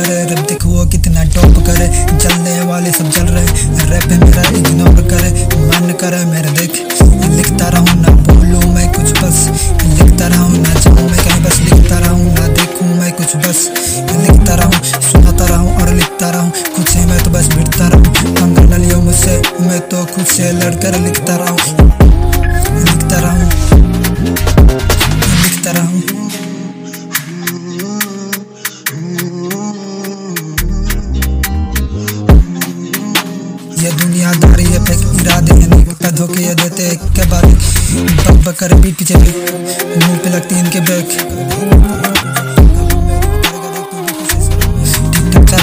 करे, रब देखो वो कितना टॉप करे। जलने वाले सब जल रहे रैप मेरा इग्नोर करे। मन करे मेरे देख, लिखता रहूँ ना बोलूँ मैं कुछ बस। लिखता रहूँ ना जाऊँ मैं कहीं बस। लिखता रहूँ ना देखूँ मैं कुछ बस। लिखता रहूँ, सुनाता रहूँ और लिखता रहूँ। खुद से मैं तो बस भिड़ता रहूँ। पंगा न लियो मुझसे, मैं तो खुद से लड़कर लिखता रहूँ। ये दुनियादारी ये फेक इरादे हैं नहीं का धोखे ये देते एक के बाद बक बक कर पीछे भी मुँह पे लगती इनके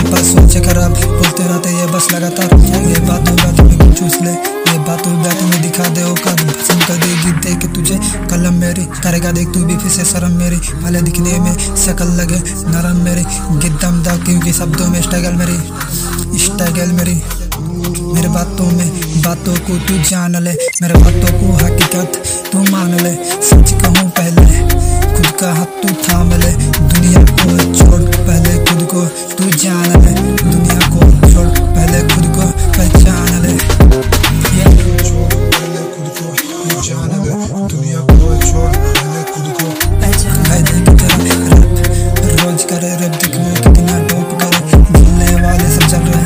पास सोचे खराब, बोलते रहते ये बस लगातार। ये बातों बातों में चूस ले, ये बातों बातों में दिखा दे औकात पसंद कर देगी देख तुझे कलम मेरी करेगा देख तू भी फिर से शर्म मेरी। भले दिखने में शकल लगे, नरम मेरी, गिद्दम दा क्योंकि शब्दों में स्ट्रगल मेरी, स्ट्रगल मेरे। बातों में, बातों को तू जान ले। मेरे बातों को हकीकत तू मान ले। सच कहूँ पहले, खुद का हाथ तू थाम ले। दुनिया को छोड़ पहले खुद को तू जान ले। दुनिया को छोड़ पहले खुद को पहचान ले। करे रैप देखो कितना टॉप करे। मिलने वाले सब चल रहे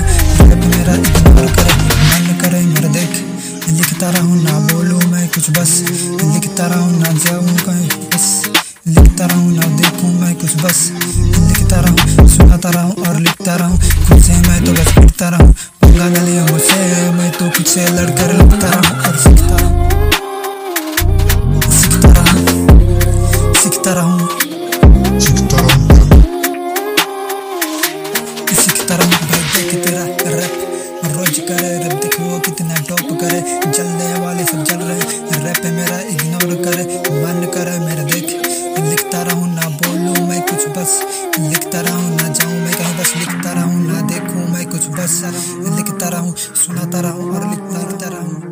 बस। लिखता रहूँ ना जाऊँ कहीं बस। लिखता रहूँ ना देखूँ मैं कुछ बस। लिखता रहूँ सुनाता रहूँ और लिखता रहूँ। खुद से मैं तो बस लिखता रहूँ। पंगा न लियो मुझसे मैं तो खुद से लड़कर लिखता रहूँ और सीखता रहूँ। सीखता रहूँ। सीखता रहूँ। सीखता रहूँगा किसी की तरह भाई देख तेरा रैप। रोज करे रैप देखो कितना टॉप करे। जलने वाले सब जल रहे। रैप कर, मन कर, मेरे देख। लिखता रहूँ ना बोलू मैं कुछ बस। लिखता रहूँ ना जाऊँ मैं कहीं बस। लिखता रहूँ ना देखूँ मैं कुछ बस। लिखता रहूँ, सुनाता रहूँ और लिखता